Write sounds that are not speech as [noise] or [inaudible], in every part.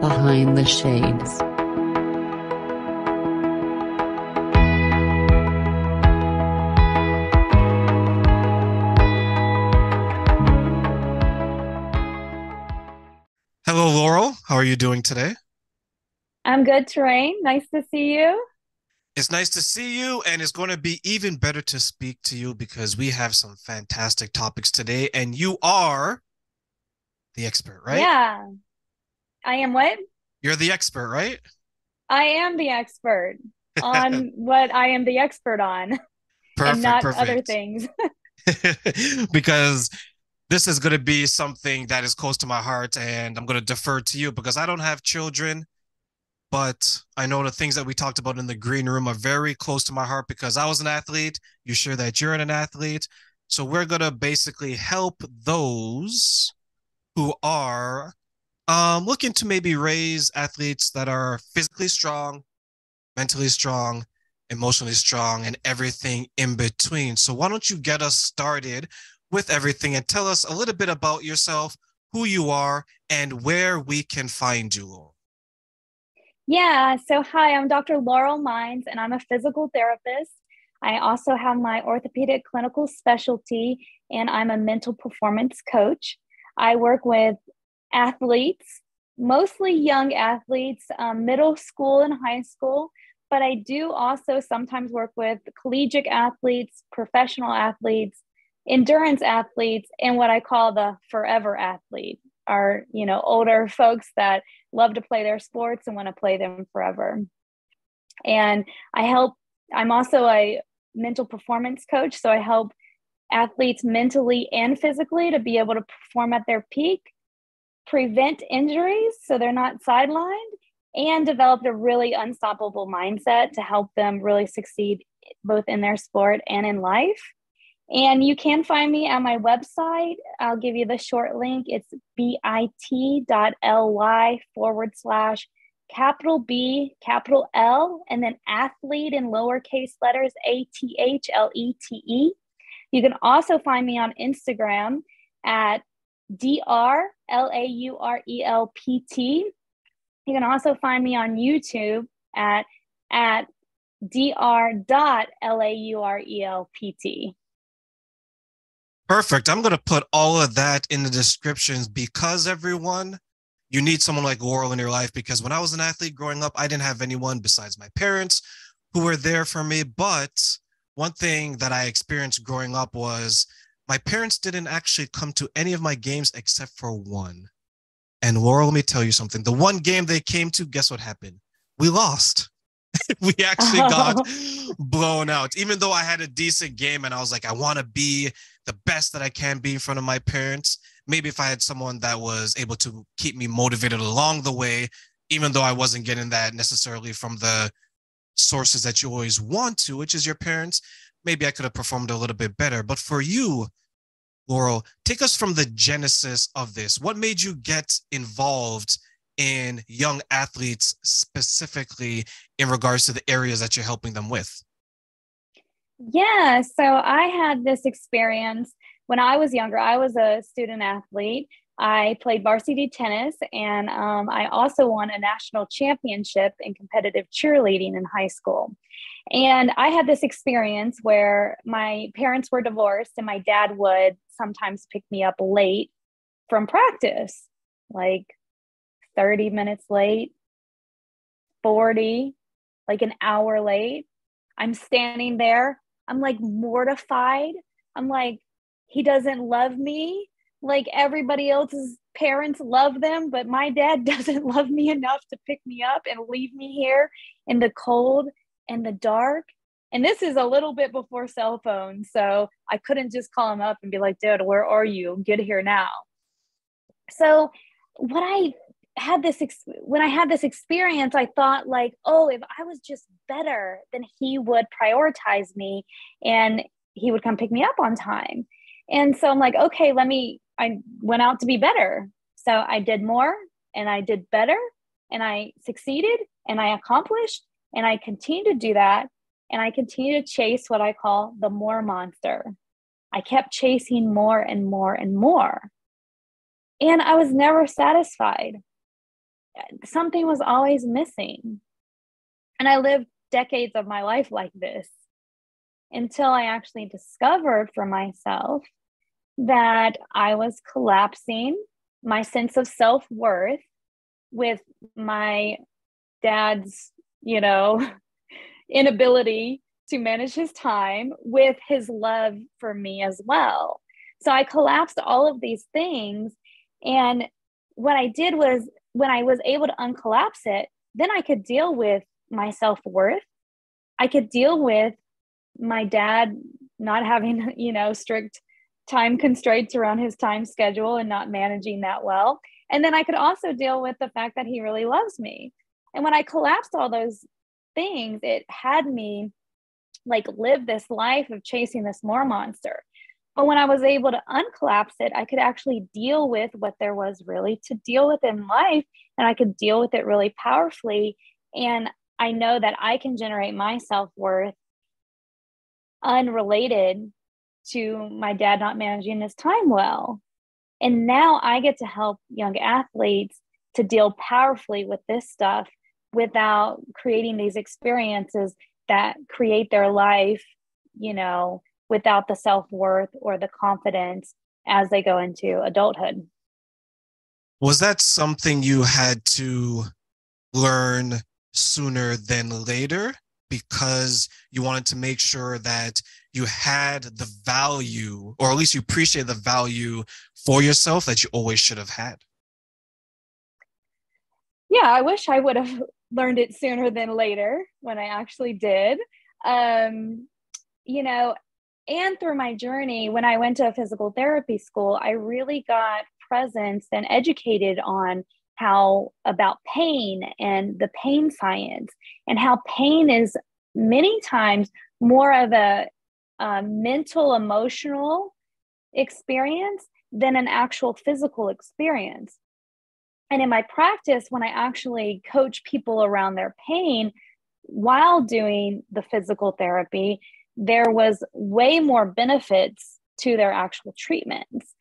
Behind the Shades. Hello, Laurel. How are you doing today? I'm good, Terrain. Nice to see you. It's nice to see you, and it's going to be even better to speak to you because we have some fantastic topics today, and you are the expert, right? Yeah. I am what? You're the expert, right? I am the expert on [laughs] what I am the expert on Perfect, and not perfect. other things. [laughs] [laughs] because this is going to be something that is close to my heart, and I'm going to defer to you because I don't have children, but I know the things that we talked about in the green room are very close to my heart because I was an athlete. You share that you're an athlete. So we're going to basically help those who are um, looking to maybe raise athletes that are physically strong, mentally strong, emotionally strong, and everything in between. So why don't you get us started with everything and tell us a little bit about yourself, who you are, and where we can find you. Laurel? Yeah. So, hi, I'm Dr. Laurel Mines, and I'm a physical therapist. I also have my orthopedic clinical specialty, and I'm a mental performance coach. I work with athletes, mostly young athletes, um, middle school and high school, but I do also sometimes work with collegiate athletes, professional athletes, endurance athletes, and what I call the forever athlete are, you know, older folks that love to play their sports and want to play them forever. And I help, I'm also a mental performance coach. So I help athletes mentally and physically to be able to perform at their peak, prevent injuries so they're not sidelined, and developed a really unstoppable mindset to help them really succeed both in their sport and in life. And you can find me at my website. I'll give you the short link. It's bit.ly forward slash capital B, capital L, and then athlete in lowercase letters A T H L E T E. You can also find me on Instagram at D R L A U R E L P T. You can also find me on YouTube at at dr l a u r e l p t. Perfect. I'm going to put all of that in the descriptions because everyone, you need someone like Laurel in your life. Because when I was an athlete growing up, I didn't have anyone besides my parents who were there for me. But one thing that I experienced growing up was my parents didn't actually come to any of my games except for one. And Laurel, let me tell you something. The one game they came to, guess what happened? We lost. [laughs] we actually got [laughs] blown out. Even though I had a decent game and I was like, I want to be the best that I can be in front of my parents. Maybe if I had someone that was able to keep me motivated along the way, even though I wasn't getting that necessarily from the sources that you always want to, which is your parents, maybe I could have performed a little bit better. But for you, Laurel, take us from the genesis of this. What made you get involved in young athletes specifically in regards to the areas that you're helping them with? Yeah, so I had this experience when I was younger. I was a student athlete. I played varsity tennis, and um, I also won a national championship in competitive cheerleading in high school. And I had this experience where my parents were divorced, and my dad would sometimes pick me up late from practice, like 30 minutes late, 40, like an hour late. I'm standing there. I'm like mortified. I'm like, he doesn't love me like everybody else's parents love them, but my dad [laughs] doesn't love me enough to pick me up and leave me here in the cold and the dark. And this is a little bit before cell phones. So I couldn't just call him up and be like, Dad, where are you? Get here now. So, what I had this ex- when I had this experience, I thought like, oh, if I was just better, then he would prioritize me and he would come pick me up on time. And so I'm like, okay, let me. I went out to be better. So I did more and I did better and I succeeded and I accomplished and I continue to do that and I continue to chase what I call the more monster. I kept chasing more and more and more. And I was never satisfied something was always missing. And I lived decades of my life like this until I actually discovered for myself that I was collapsing my sense of self worth with my dad's, you know, inability to manage his time with his love for me as well. So I collapsed all of these things. And what I did was when I was able to uncollapse it, then I could deal with my self worth. I could deal with my dad not having, you know, strict time constraints around his time schedule and not managing that well. And then I could also deal with the fact that he really loves me. And when I collapsed all those things, it had me like live this life of chasing this more monster. But when I was able to uncollapse it, I could actually deal with what there was really to deal with in life. And I could deal with it really powerfully. And I know that I can generate my self worth unrelated to my dad not managing his time well. And now I get to help young athletes to deal powerfully with this stuff without creating these experiences that create their life, you know, without the self worth or the confidence as they go into adulthood. Was that something you had to learn sooner than later because you wanted to make sure that you had the value, or at least you appreciate the value for yourself that you always should have had? Yeah, I wish I would have learned it sooner than later when I actually did. Um, you know, and through my journey, when I went to a physical therapy school, I really got presence and educated on how about pain and the pain science and how pain is many times more of a, a mental emotional experience than an actual physical experience and in my practice when i actually coach people around their pain while doing the physical therapy there was way more benefits to their actual treatments.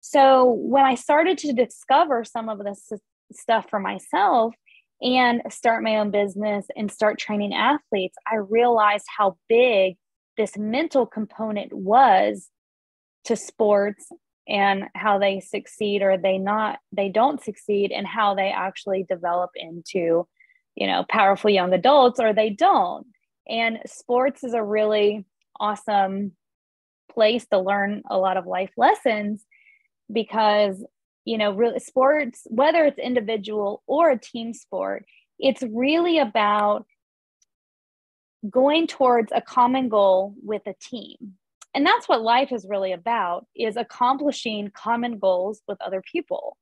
So when i started to discover some of this stuff for myself and start my own business and start training athletes, I realized how big this mental component was to sports and how they succeed or they not they don't succeed and how they actually develop into you know powerful young adults or they don't. And sports is a really awesome place to learn a lot of life lessons because you know really sports whether it's individual or a team sport it's really about going towards a common goal with a team and that's what life is really about is accomplishing common goals with other people.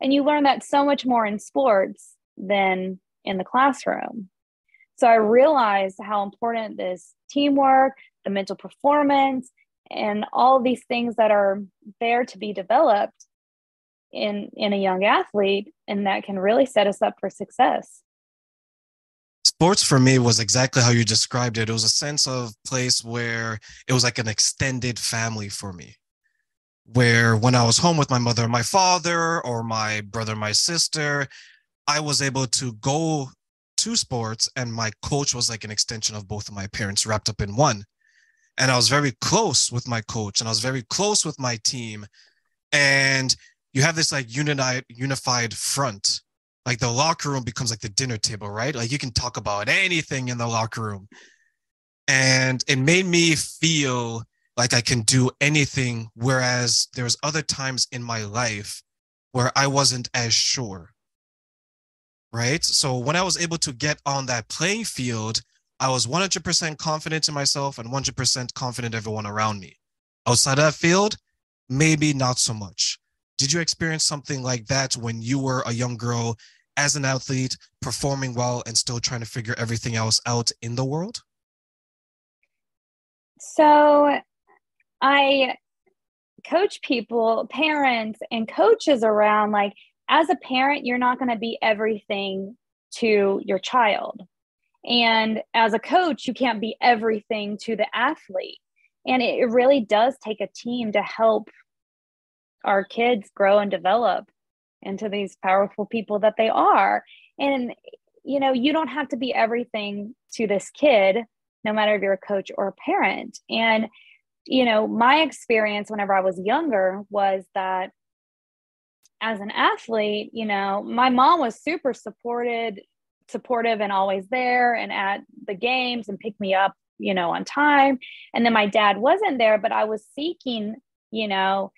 And you learn that so much more in sports than in the classroom. So i realized how important this teamwork the mental performance and all these things that are there to be developed in in a young athlete and that can really set us up for success sports for me was exactly how you described it. It was a sense of place where it was like an extended family for me where when i was home with my mother and my father or my brother and my sister i was able to go to sports and my coach was like an extension of both of my parents wrapped up in one. And i was very close with my coach and i was very close with my team. And you have this like unified unified front like the locker room becomes like the dinner table right? Like you can talk about anything in the locker room. And it made me feel like i can do anything whereas there's other times in my life where i wasn't as sure right? So when i was able to get on that playing field i was 100% confident in myself and 100% confident everyone around me. Outside that field maybe not so much did you experience something like that when you were a young girl as an athlete, performing well and still trying to figure everything else out in the world? So I coach people, parents, and coaches around like, as a parent, you're not going to be everything to your child. And as a coach, you can't be everything to the athlete. And it really does take a team to help our kids grow and develop into these powerful people that they are. And, you know, you don't have to be everything to this kid, no matter if you're a coach or a parent. And, you know, my experience whenever I was younger was that as an athlete, you know, my mom was super supported, supportive and always there and at the games and picked me up, you know, on time. And then my dad wasn't there, but I was seeking, you know,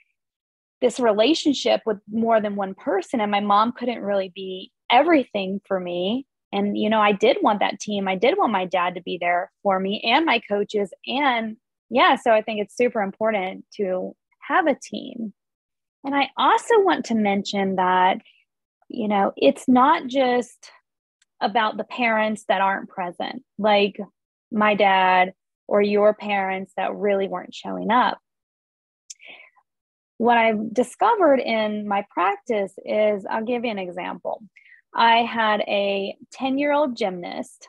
this relationship with more than one person and my mom couldn't really be everything for me. And you know i did want that team. I did want my dad to be there for me and my coaches. And yeah so i think it's super important to have a team. And i also want to mention that you know it's not just about the parents that aren't present like my dad or your parents that really weren't showing up what I've discovered in my practice is I'll give you an example. I had a 10 year old gymnast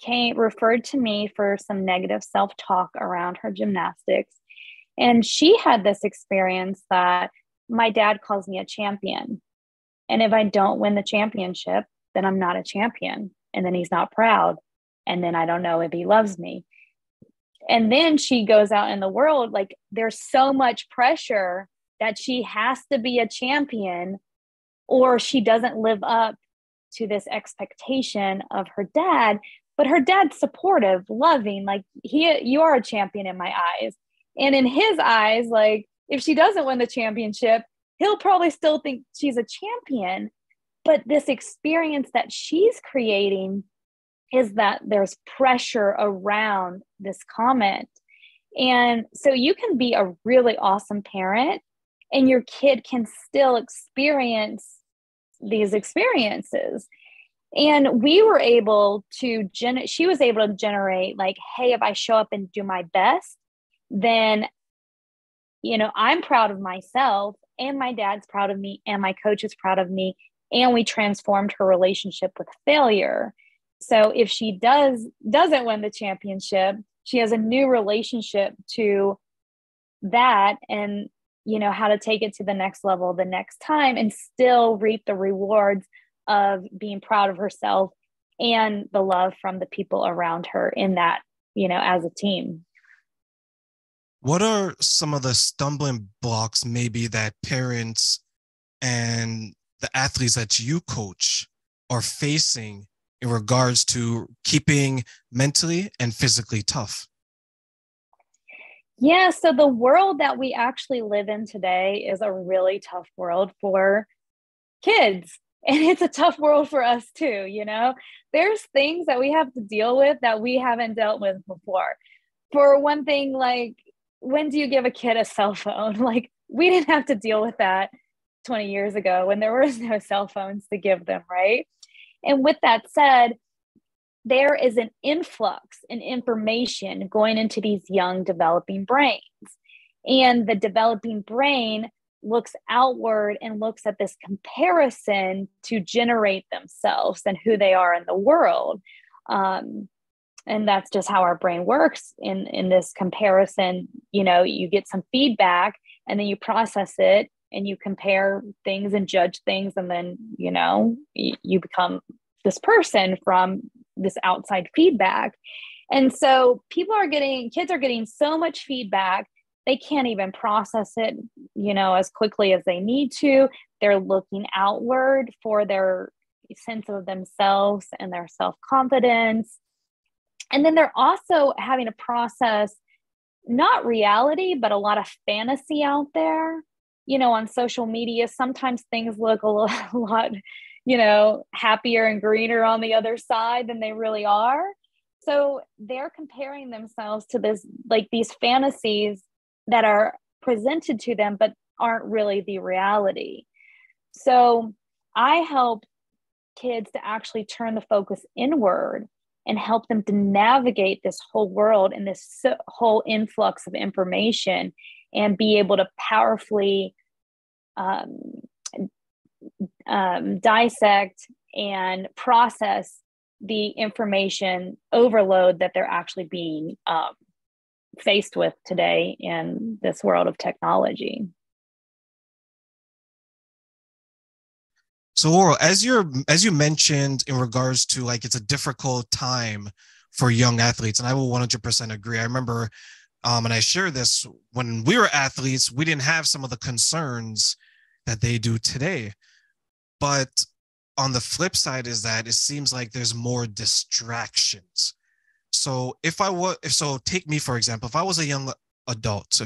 came referred to me for some negative self talk around her gymnastics. And she had this experience that my dad calls me a champion. And if I don't win the championship, then I'm not a champion. And then he's not proud. And then I don't know if he loves me. And then she goes out in the world, like there's so much pressure that she has to be a champion or she doesn't live up to this expectation of her dad but her dad's supportive loving like he you are a champion in my eyes. And in his eyes like if she doesn't win the championship he'll probably still think she's a champion. But this experience that she's creating is that there's pressure around this comment. And so you can be a really awesome parent and your kid can still experience these experiences. And we were able to gen she was able to generate like hey if i show up and do my best then you know i'm proud of myself and my dad's proud of me and my coach is proud of me and we transformed her relationship with failure. So if she does doesn't win the championship she has a new relationship to that and you know how to take it to the next level the next time and still reap the rewards of being proud of herself and the love from the people around her in that you know as a team. What are some of the stumbling blocks maybe that parents and the athletes that you coach are facing in regards to keeping mentally and physically tough yeah, so the world that we actually live in today is a really tough world for kids. [laughs] And it's a tough world for us too, you know? There's things that we have to deal with that we haven't dealt with before. For one thing, like, when do you give a kid a cell phone? [laughs] Like, we didn't have to deal with that 20 years ago when there was [laughs] no cell phones to give them, right? And with that said, there is an influx in information going into these young developing brains. And the developing brain looks outward and looks at this comparison to generate themselves and who they are in the world. Um, and that's just how our brain works in, in this comparison. You know, you get some feedback and then you process it and you compare things and judge things. And then, you know, you become this person from this outside feedback. And so people are getting, kids are getting so much feedback, they can't even process it, you know, as quickly as they need to. They're looking outward for their sense of themselves and their self confidence. And then they're also having to process not reality, but a lot of fantasy out there. You know, on social media, sometimes things look a [laughs] lot you know, happier and greener on the other side than they really are. So they're comparing themselves to this, like these fantasies that are presented to them, but aren't really the reality. So I help kids to actually turn the focus inward and help them to navigate this whole world and this whole influx of information and be able to powerfully um, um, dissect and process the information overload that they're actually being um, faced with today in this world of technology. So, Laurel, as you're as you mentioned in regards to like it's a difficult time for young athletes, and I will 100% agree. I remember, um, and I share this when we were athletes, we didn't have some of the concerns that they do today. But on the flip side is that it seems like there's more distractions. So if I was, if so, take me for example, if I was a young adult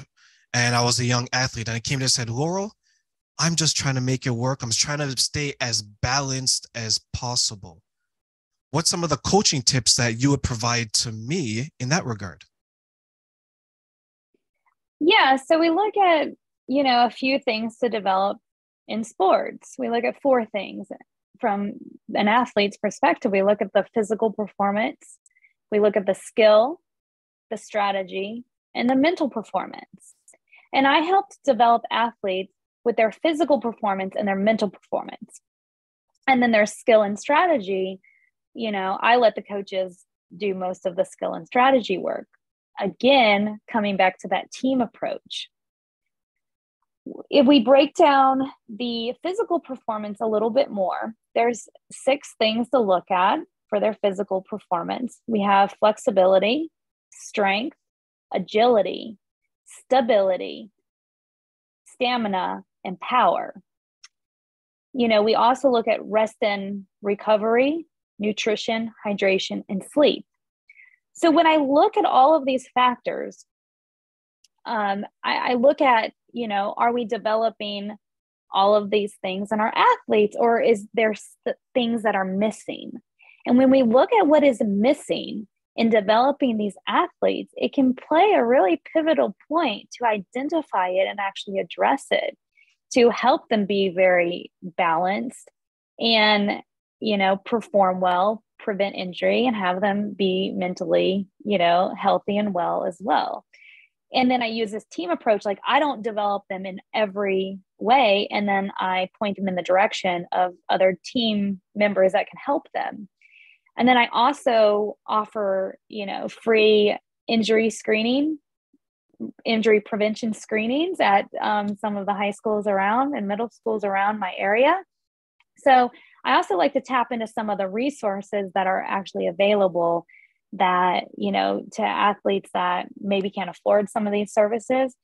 and I was a young athlete and I came to and said, Laurel, I'm just trying to make it work. I'm trying to stay as balanced as possible. What's some of the coaching tips that you would provide to me in that regard? Yeah, so we look at, you know, a few things to develop in sports. We look at four things from an athlete's perspective. We look at the physical performance, we look at the skill, the strategy, and the mental performance. And I helped develop athletes with their physical performance and their mental performance. And then their skill and strategy, you know, I let the coaches do most of the skill and strategy work. Again, coming back to that team approach. If we break down the physical performance a little bit more, there's six things to look at for their physical performance. We have flexibility, strength, agility, stability, stamina, and power. You know, we also look at rest and recovery, nutrition, hydration, and sleep. So when I look at all of these factors, um, I, I look at, you know, are we developing all of these things in our athletes, or is there things that are missing? And when we look at what is missing in developing these athletes, it can play a really pivotal point to identify it and actually address it to help them be very balanced and you know perform well prevent injury and have them be mentally you know healthy and well as well and then i use this team approach like i don't develop them in every way and then i point them in the direction of other team members that can help them and then i also offer you know free injury screening injury prevention screenings at um, some of the high schools around and middle schools around my area. So I also like to tap into some of the resources that are actually available that, you know, to athletes that maybe can't afford some of these services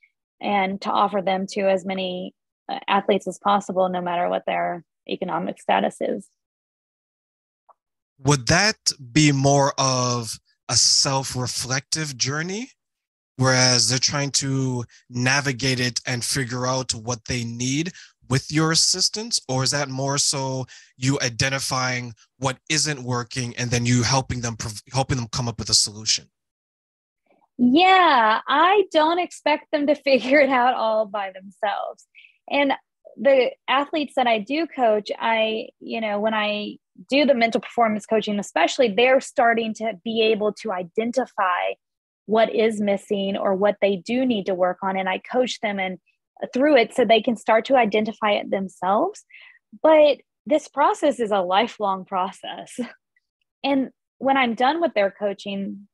and to offer them to as many uh, athletes as possible, no matter what their economic status is. Would that be more of a self reflective journey whereas they're trying to navigate it and figure out what they need with your assistance or is that more so you identifying what isn't working and then you helping them helping them come up with a solution? Yeah i don't expect them to [laughs] figure it out all by themselves. And the athletes that i do coach i you know when i do the mental performance coaching especially they're starting to be able to identify what is missing or what they do need to work on and i coach them and through it so they can start to identify it themselves. But this process is a lifelong process. [laughs] And when i'm done with their coaching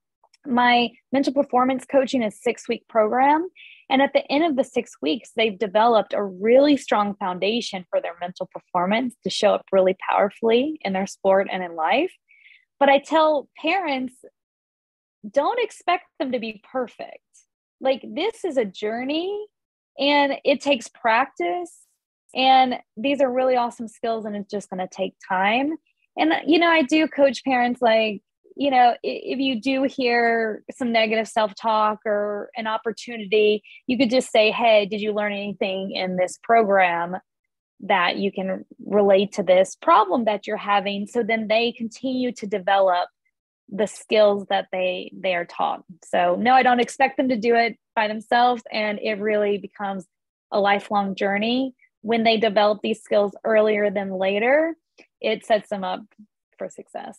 my mental performance coaching is six week program. And at the end of the six weeks they've developed a really strong foundation for their mental performance to show up really powerfully in their sport and in life. But i tell parents don't expect them to be perfect. Like this is a journey and it takes practice and these are really awesome skills and it's just going to take time. And you know, I do coach parents like, you know, if you do hear some negative self-talk or an opportunity, you could just say, "Hey, did you learn anything in this program?" that you can relate to this problem that you're having so then they continue to develop the skills that they they are taught. So no i don't expect them to do it by themselves and it really becomes a lifelong journey. When they develop these skills earlier than later it sets them up for success.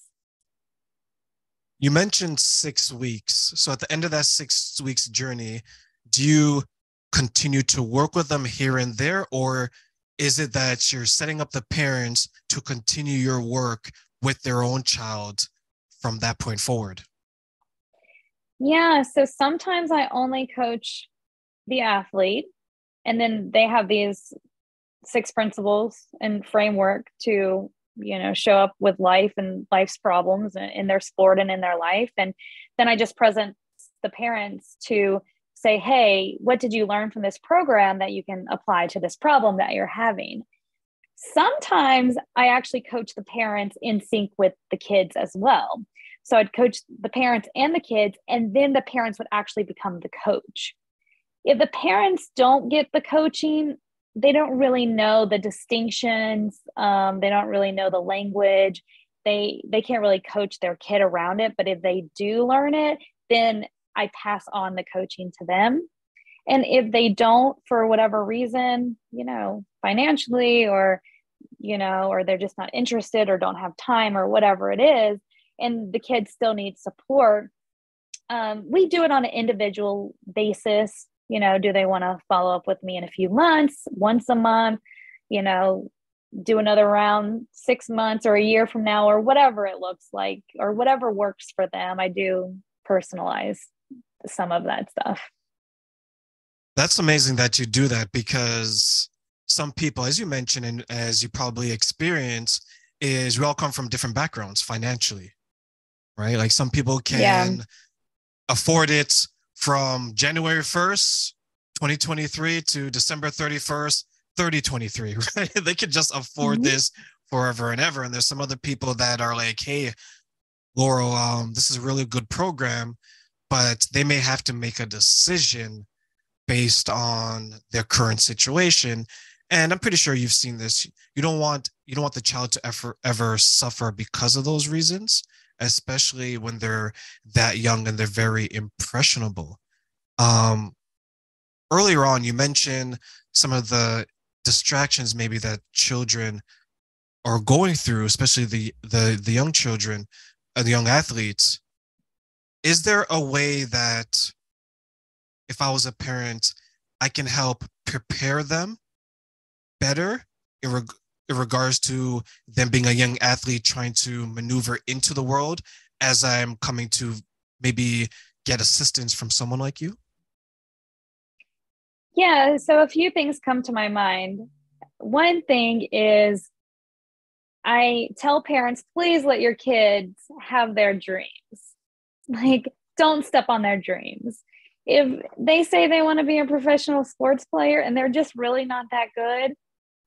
You mentioned six weeks. So at the end of that six weeks journey do you continue to work with them here and there or is it that you're setting up the parents to continue your work with their own child from that point forward? Yeah, so sometimes I only coach the athlete, and then they have these six principles and framework to you know show up with life and life's problems in their sport and in their life. And then i just present the parents to say hey what did you learn from this program that you can apply to this problem that you're having? Sometimes i actually coach the parents in sync with the kids as well so i'd coach the parents and the kids and then the parents would actually become the coach. If the parents don't get the coaching they don't really know the distinctions um, they don't really know the language. They they can't really coach their kid around it but if they do learn it then i pass on the coaching to them. And if they don't for whatever reason you know financially or you know or they're just not interested or don't have time or whatever it is and the kids still need support um, we do it on an individual basis. You know do they want to follow up with me in a few months once a month you know do another round six months or a year from now or whatever it looks like or whatever works for them. I do personalize some of that stuff. That's amazing that you do that because some people as you mentioned and as you probably experience is we all come from different backgrounds financially right like some people can yeah. afford it from January 1st, 2023 to December 31st, 3023, [laughs] right? they could just afford mm-hmm. this forever and ever. And there's some other people that are like, hey, Laurel, um, this is a really good program, but they may have to make a decision based on their current situation. And I'm pretty sure you've seen this. You don't want you don't want the child to ever ever suffer because of those reasons especially when they're that young and they're very impressionable. Um, earlier on, you mentioned some of the distractions maybe that children are going through, especially the the the young children and the young athletes. Is there a way that if I was a parent, I can help prepare them better in, in regards to them being a young athlete trying to maneuver into the world as I'm coming to maybe get assistance from someone like you? Yeah, so a few things come to my mind. One thing is I tell parents, please let your kids have their dreams. Like, don't step on their dreams. If they say they want to be a professional sports player and they're just really not that good,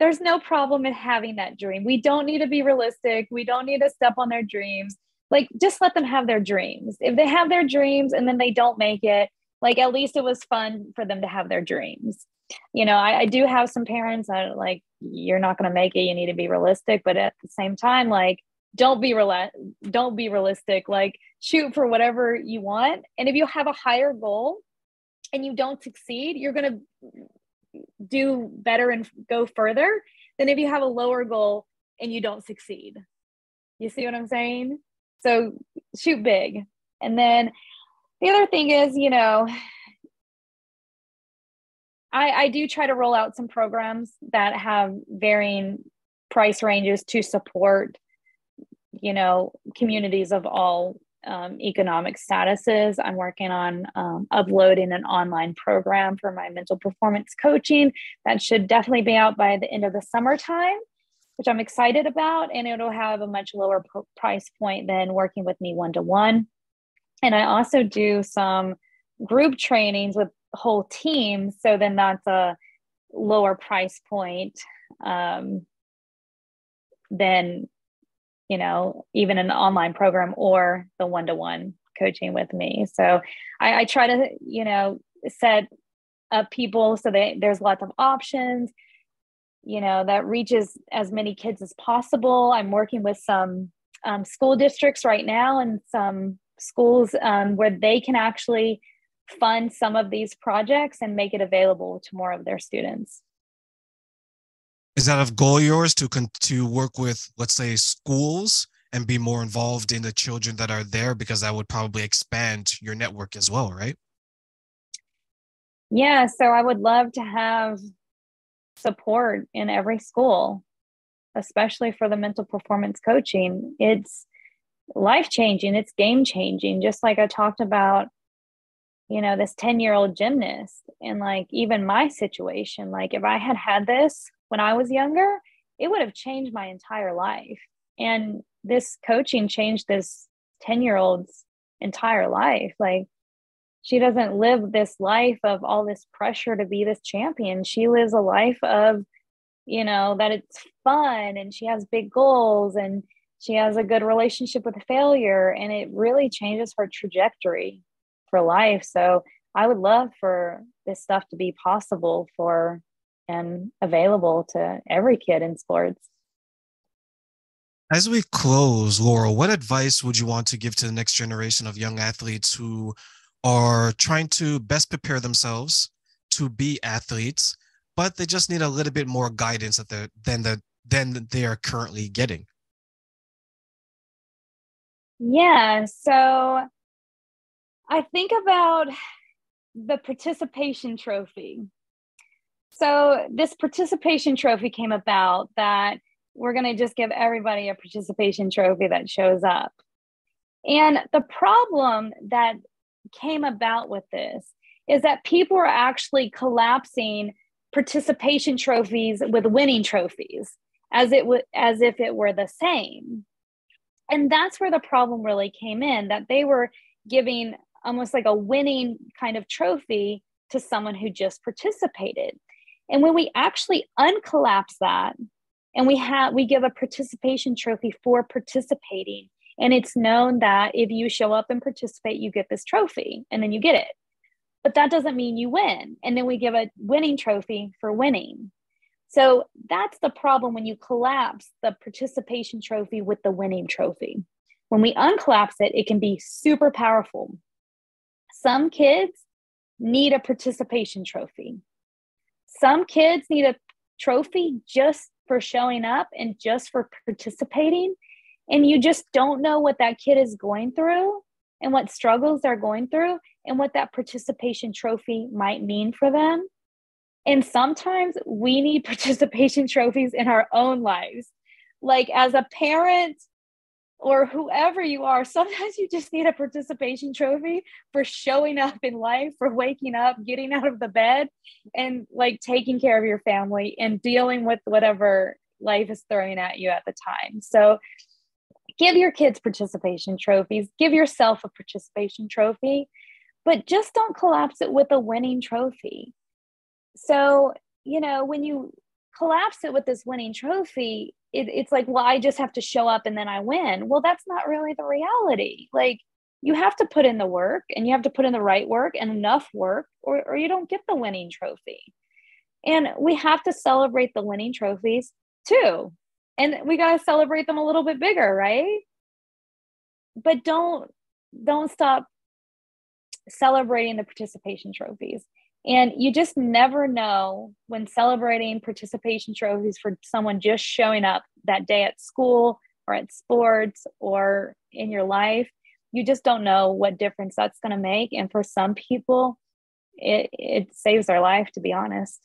there's no problem in having that dream. We don't need to be realistic. We don't need to step on their dreams. Like, just let them have their dreams. If they have their dreams and then they don't make it, like, at least it was fun for them to have their dreams. You know, I, I do have some parents that like, you're not going to make it. You need to be realistic. But at the same time, like, don't be real don't be realistic like shoot for whatever you want and if you have a higher goal and you don't succeed you're going to do better and go further than if you have a lower goal and you don't succeed. You see what I'm saying? So shoot big. And then the other thing is, you know, I, I do try to roll out some programs that have varying price ranges to support, you know, communities of all um, economic statuses. I'm working on um, uploading an online program for my mental performance coaching that should definitely be out by the end of the summertime, which I'm excited about. And it'll have a much lower pr- price point than working with me one to one. And I also do some group trainings with whole teams. So then that's a lower price point um, than you know, even an online program or the one to one coaching with me. So I, I, try to, you know, set up people so that there's lots of options, you know, that reaches as many kids as possible. I'm working with some um, school districts right now and some schools um, where they can actually fund some of these projects and make it available to more of their students is that a goal yours to con- to work with let's say schools and be more involved in the children that are there? Because that would probably expand your network as well right? Yeah so i would love to have support in every school especially for the mental performance coaching. It's life changing it's game changing just like i talked about you know this 10 year old gymnast and like even my situation. Like if i had had this when I was younger, it would have changed my entire life. And this coaching changed this 10 year old's entire life. Like, she doesn't live this life of all this pressure to be this champion. She lives a life of, you know, that it's fun and she has big goals and she has a good relationship with failure. And it really changes her trajectory for life. So I would love for this stuff to be possible for and available to every kid in sports. As we close, Laurel, what advice would you want to give to the next generation of young athletes who are trying to best prepare themselves to be athletes, but they just need a little bit more guidance the, than the than they are currently getting? Yeah, so I think about the participation trophy. So this participation trophy came about that we're going to just give everybody a participation trophy that shows up. And the problem that came about with this is that people are actually collapsing participation trophies with winning trophies as it w- as if it were the same. And that's where the problem really came in that they were giving almost like a winning kind of trophy to someone who just participated. And when we actually uncollapse that and we have we give a participation trophy for participating and it's known that if you show up and participate you get this trophy and then you get it. But that doesn't mean you win. And then we give a winning trophy for winning. So that's the problem when you collapse the participation trophy with the winning trophy. When we uncollapse it it can be super powerful. Some kids need a participation trophy. Some kids need a trophy just for showing up and just for participating. And you just don't know what that kid is going through and what struggles they're going through and what that participation trophy might mean for them. And sometimes we need [laughs] participation trophies in our own lives. Like as a parent, or whoever you are, sometimes you just need a participation trophy for showing up in life, for waking up, getting out of the bed, and like taking care of your family and dealing with whatever life is throwing at you at the time. So give your kids participation trophies, give yourself a participation trophy, but just don't collapse it with a winning trophy. So, you know, when you collapse it with this winning trophy, it, it's like, well, I just have to show up and then I win. Well, that's not really the reality. Like, you have to put in the work and you have to put in the right work and enough work, or, or you don't get the winning trophy. And we have to celebrate the winning trophies too. And we got to celebrate them a little bit bigger, right? But don't don't stop celebrating the participation trophies. And you just never know when celebrating participation trophies for someone just showing up that day at school or at sports or in your life. You just don't know what difference that's going to make. And for some people, it, it saves their life, to be honest.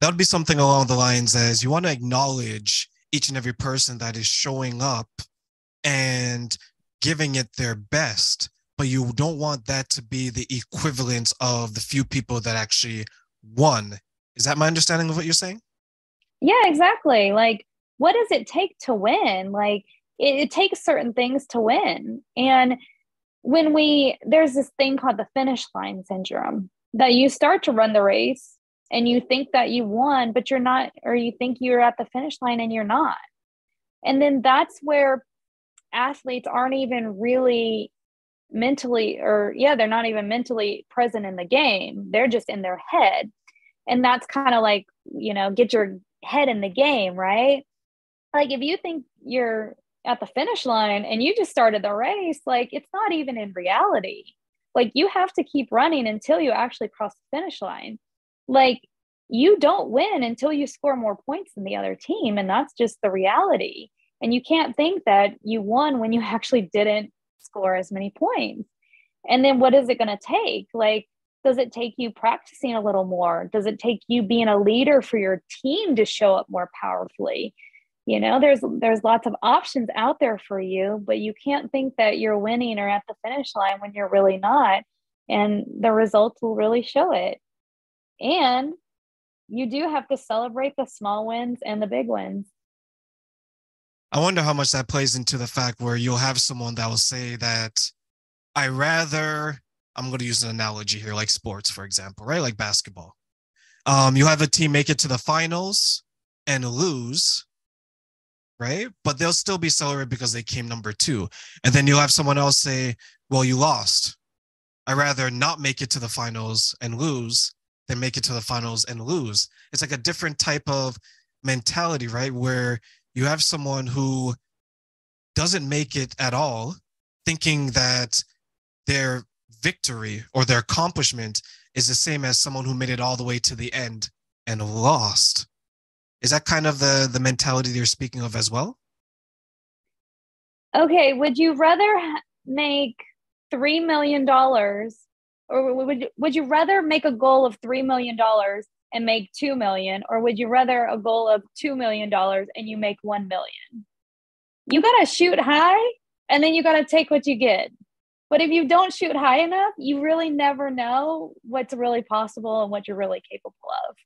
That would be something along the lines as you want to acknowledge each and every person that is showing up and giving it their best but you don't want that to be the equivalent of the few people that actually won. Is that my understanding of what you're saying? Yeah, exactly. Like, what does it take to win? Like, it, it takes certain things to win. And when we, there's this thing called the finish line syndrome that you start to run the race and you think that you won, but you're not, or you think you're at the finish line and you're not. And then that's where athletes aren't even really mentally or yeah they're not even mentally present in the game. They're just in their head. And that's kind of like you know get your head in the game right? Like if you think you're at the finish line and you just started the race like it's not even in reality. Like you have to keep running until you actually cross the finish line. Like you don't win until you score more points than the other team and that's just the reality. And you can't think that you won when you [laughs] actually didn't score as many points. And then what is it going to take? Like, does it take you practicing a little more? Does it take you being a leader for your team to show up more powerfully? You know, there's there's lots of options out there for you, but you can't think that you're winning or at the finish line when you're really not. And the results will really show it. And you do have to celebrate the small wins and the big wins. I wonder how much that plays into the fact where you'll have someone that will say that I rather, I'm going to use an analogy here, like sports, for example, right? Like basketball. Um, you have a team make it to the finals and lose, right? But they'll still be celebrated because they came number two. And then you'll have someone else say, well, you lost. I rather not make it to the finals and lose than make it to the finals and lose. It's like a different type of mentality, right? Where you have someone who doesn't make it at all, thinking that their victory or their accomplishment is the same as someone who made it all the way to the end and lost. Is that kind of the the mentality you're speaking of as well? Okay, would you rather make 3 million dollars or would would you rather make a goal of 3 million dollars and make 2 million or would you rather a goal of 2 million dollars and you make 1 million you got to shoot high and then you got to take what you get but if you don't shoot high enough you really never know what's really possible and what you're really capable of